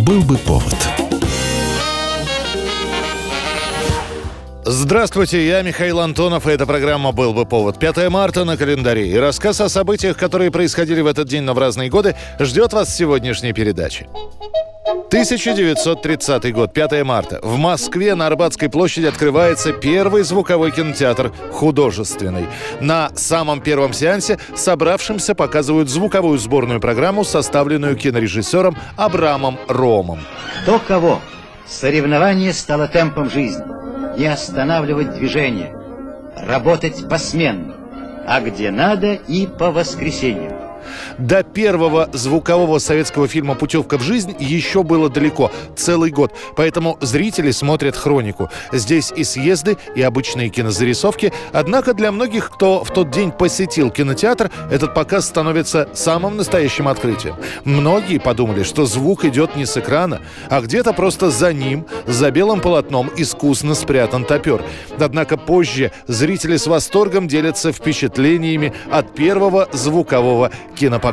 Был бы повод. Здравствуйте, я Михаил Антонов, и эта программа «Был бы повод». 5 марта на календаре. И рассказ о событиях, которые происходили в этот день, но в разные годы, ждет вас в сегодняшней передаче. 1930 год, 5 марта. В Москве на Арбатской площади открывается первый звуковой кинотеатр художественный. На самом первом сеансе собравшимся показывают звуковую сборную программу, составленную кинорежиссером Абрамом Ромом. Кто кого? Соревнование стало темпом жизни. Не останавливать движение. Работать посменно. А где надо и по воскресеньям. До первого звукового советского фильма «Путевка в жизнь» еще было далеко, целый год. Поэтому зрители смотрят хронику. Здесь и съезды, и обычные кинозарисовки. Однако для многих, кто в тот день посетил кинотеатр, этот показ становится самым настоящим открытием. Многие подумали, что звук идет не с экрана, а где-то просто за ним, за белым полотном, искусно спрятан топер. Однако позже зрители с восторгом делятся впечатлениями от первого звукового кинопоказа.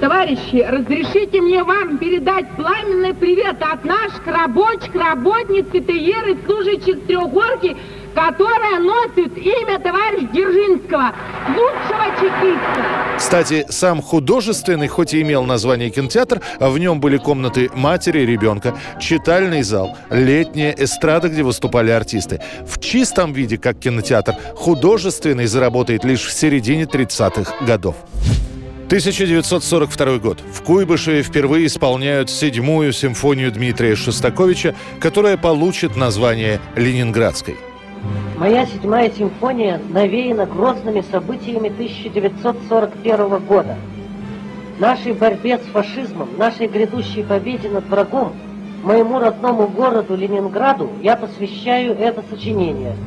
Товарищи, разрешите мне вам передать пламенный привет от наших рабочих, работниц, ПТР и служащих Трехгорки, которая носит имя товарища Дзержинского, лучшего чекиста. Кстати, сам художественный, хоть и имел название кинотеатр, в нем были комнаты матери и ребенка, читальный зал, летняя эстрада, где выступали артисты. В чистом виде, как кинотеатр, художественный заработает лишь в середине 30-х годов. 1942 год. В Куйбышеве впервые исполняют седьмую симфонию Дмитрия Шостаковича, которая получит название «Ленинградской». Моя седьмая симфония навеяна грозными событиями 1941 года. Нашей борьбе с фашизмом, нашей грядущей победе над врагом, моему родному городу Ленинграду я посвящаю это сочинение –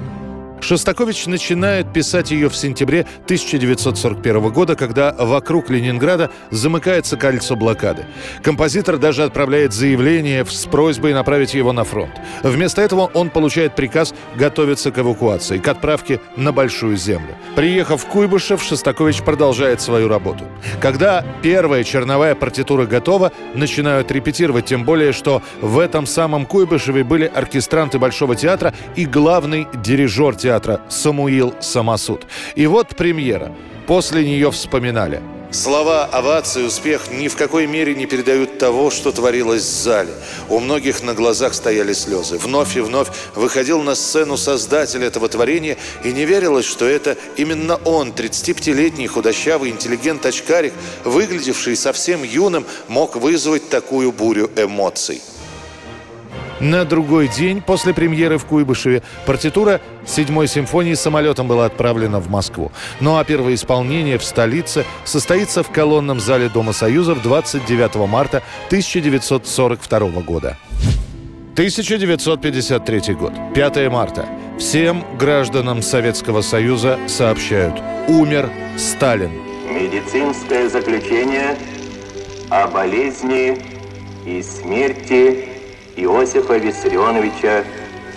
Шостакович начинает писать ее в сентябре 1941 года, когда вокруг Ленинграда замыкается кольцо блокады. Композитор даже отправляет заявление с просьбой направить его на фронт. Вместо этого он получает приказ готовиться к эвакуации, к отправке на Большую Землю. Приехав в Куйбышев, Шостакович продолжает свою работу. Когда первая черновая партитура готова, начинают репетировать, тем более, что в этом самом Куйбышеве были оркестранты Большого театра и главный дирижер театра театра Самуил Самосуд. И вот премьера. После нее вспоминали. Слова овации успех ни в какой мере не передают того, что творилось в зале. У многих на глазах стояли слезы. Вновь и вновь выходил на сцену создатель этого творения, и не верилось, что это именно он, 35-летний худощавый интеллигент-очкарик, выглядевший совсем юным, мог вызвать такую бурю эмоций. На другой день после премьеры в Куйбышеве партитура седьмой симфонии самолетом была отправлена в Москву. Ну а первое исполнение в столице состоится в колонном зале Дома Союзов 29 марта 1942 года. 1953 год, 5 марта. Всем гражданам Советского Союза сообщают «Умер Сталин». Медицинское заключение о болезни и смерти Иосифа Виссарионовича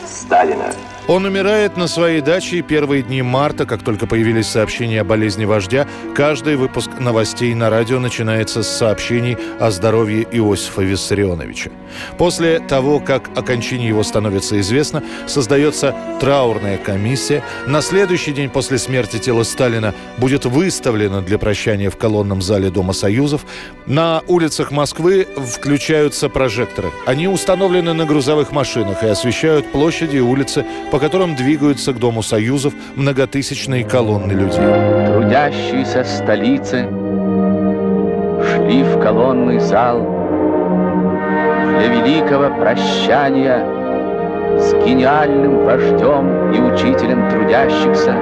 Сталина. Он умирает на своей даче первые дни марта, как только появились сообщения о болезни вождя. Каждый выпуск новостей на радио начинается с сообщений о здоровье Иосифа Виссарионовича. После того, как о кончине его становится известно, создается траурная комиссия. На следующий день после смерти тела Сталина будет выставлено для прощания в колонном зале Дома Союзов. На улицах Москвы включаются прожекторы. Они установлены на грузовых машинах и освещают площади и улицы по которым двигаются к Дому Союзов многотысячные колонны людей. Трудящиеся столицы шли в колонный зал для великого прощания с гениальным вождем и учителем трудящихся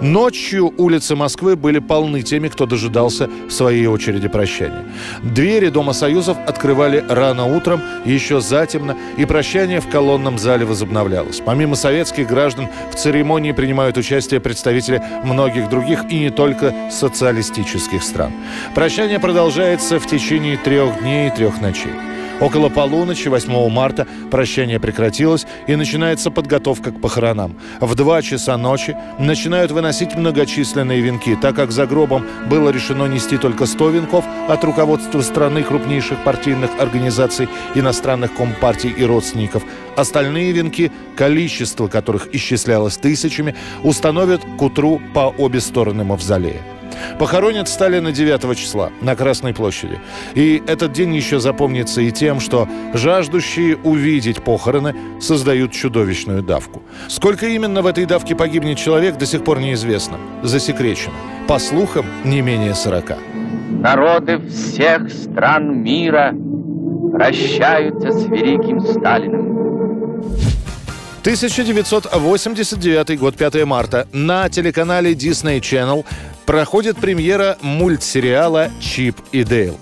Ночью улицы Москвы были полны теми, кто дожидался своей очереди прощания. Двери Дома Союзов открывали рано утром, еще затемно, и прощание в колонном зале возобновлялось. Помимо советских граждан, в церемонии принимают участие представители многих других и не только социалистических стран. Прощание продолжается в течение трех дней и трех ночей. Около полуночи 8 марта прощание прекратилось и начинается подготовка к похоронам. В 2 часа ночи начинают выносить многочисленные венки, так как за гробом было решено нести только 100 венков от руководства страны крупнейших партийных организаций, иностранных компартий и родственников. Остальные венки, количество которых исчислялось тысячами, установят к утру по обе стороны мавзолея. Похоронят Сталина 9 числа на Красной площади. И этот день еще запомнится и тем, что жаждущие увидеть похороны создают чудовищную давку. Сколько именно в этой давке погибнет человек, до сих пор неизвестно. Засекречено. По слухам, не менее 40. Народы всех стран мира прощаются с великим Сталиным. 1989 год, 5 марта. На телеканале Disney Channel проходит премьера мультсериала «Чип и Дейл».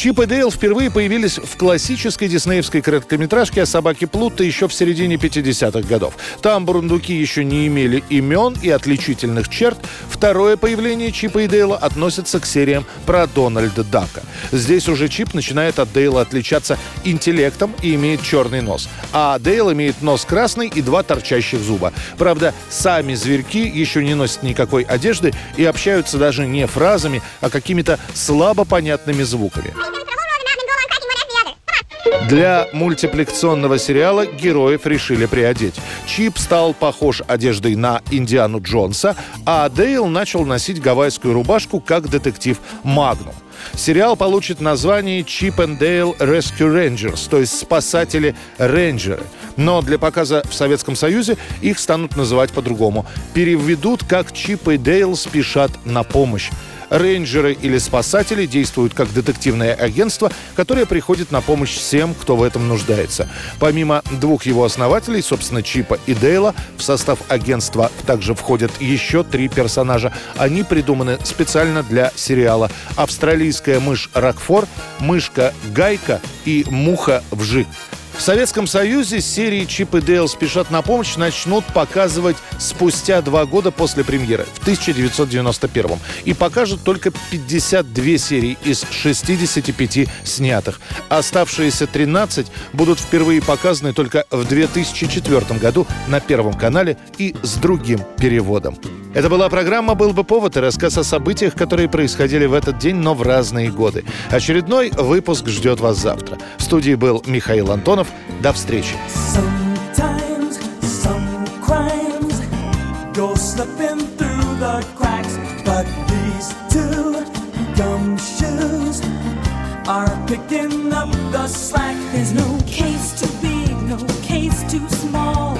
Чип и Дейл впервые появились в классической диснеевской короткометражке о собаке Плутта еще в середине 50-х годов. Там бурундуки еще не имели имен и отличительных черт. Второе появление Чипа и Дейла относится к сериям про Дональда Дака. Здесь уже Чип начинает от Дейла отличаться интеллектом и имеет черный нос. А Дейл имеет нос красный и два торчащих зуба. Правда, сами зверьки еще не носят никакой одежды и общаются даже не фразами, а какими-то слабо понятными звуками. Для мультипликационного сериала героев решили приодеть. Чип стал похож одеждой на Индиану Джонса, а Дейл начал носить гавайскую рубашку как детектив Магнум. Сериал получит название Chip and Dale Rescue Rangers, то есть спасатели-рейнджеры. Но для показа в Советском Союзе их станут называть по-другому. Переведут как Чип и Дейл спешат на помощь. Рейнджеры или спасатели действуют как детективное агентство, которое приходит на помощь всем, кто в этом нуждается. Помимо двух его основателей, собственно, Чипа и Дейла, в состав агентства также входят еще три персонажа. Они придуманы специально для сериала. Австралийская мышь Рокфор, мышка Гайка и муха Вжик. В Советском Союзе серии «Чип и Дейл спешат на помощь» начнут показывать спустя два года после премьеры, в 1991 И покажут только 52 серии из 65 снятых. Оставшиеся 13 будут впервые показаны только в 2004 году на Первом канале и с другим переводом. Это была программа «Был бы повод» и рассказ о событиях, которые происходили в этот день, но в разные годы. Очередной выпуск ждет вас завтра. В студии был Михаил Антонов. До встречи. are picking up the slack. There's no case too big, no case too small.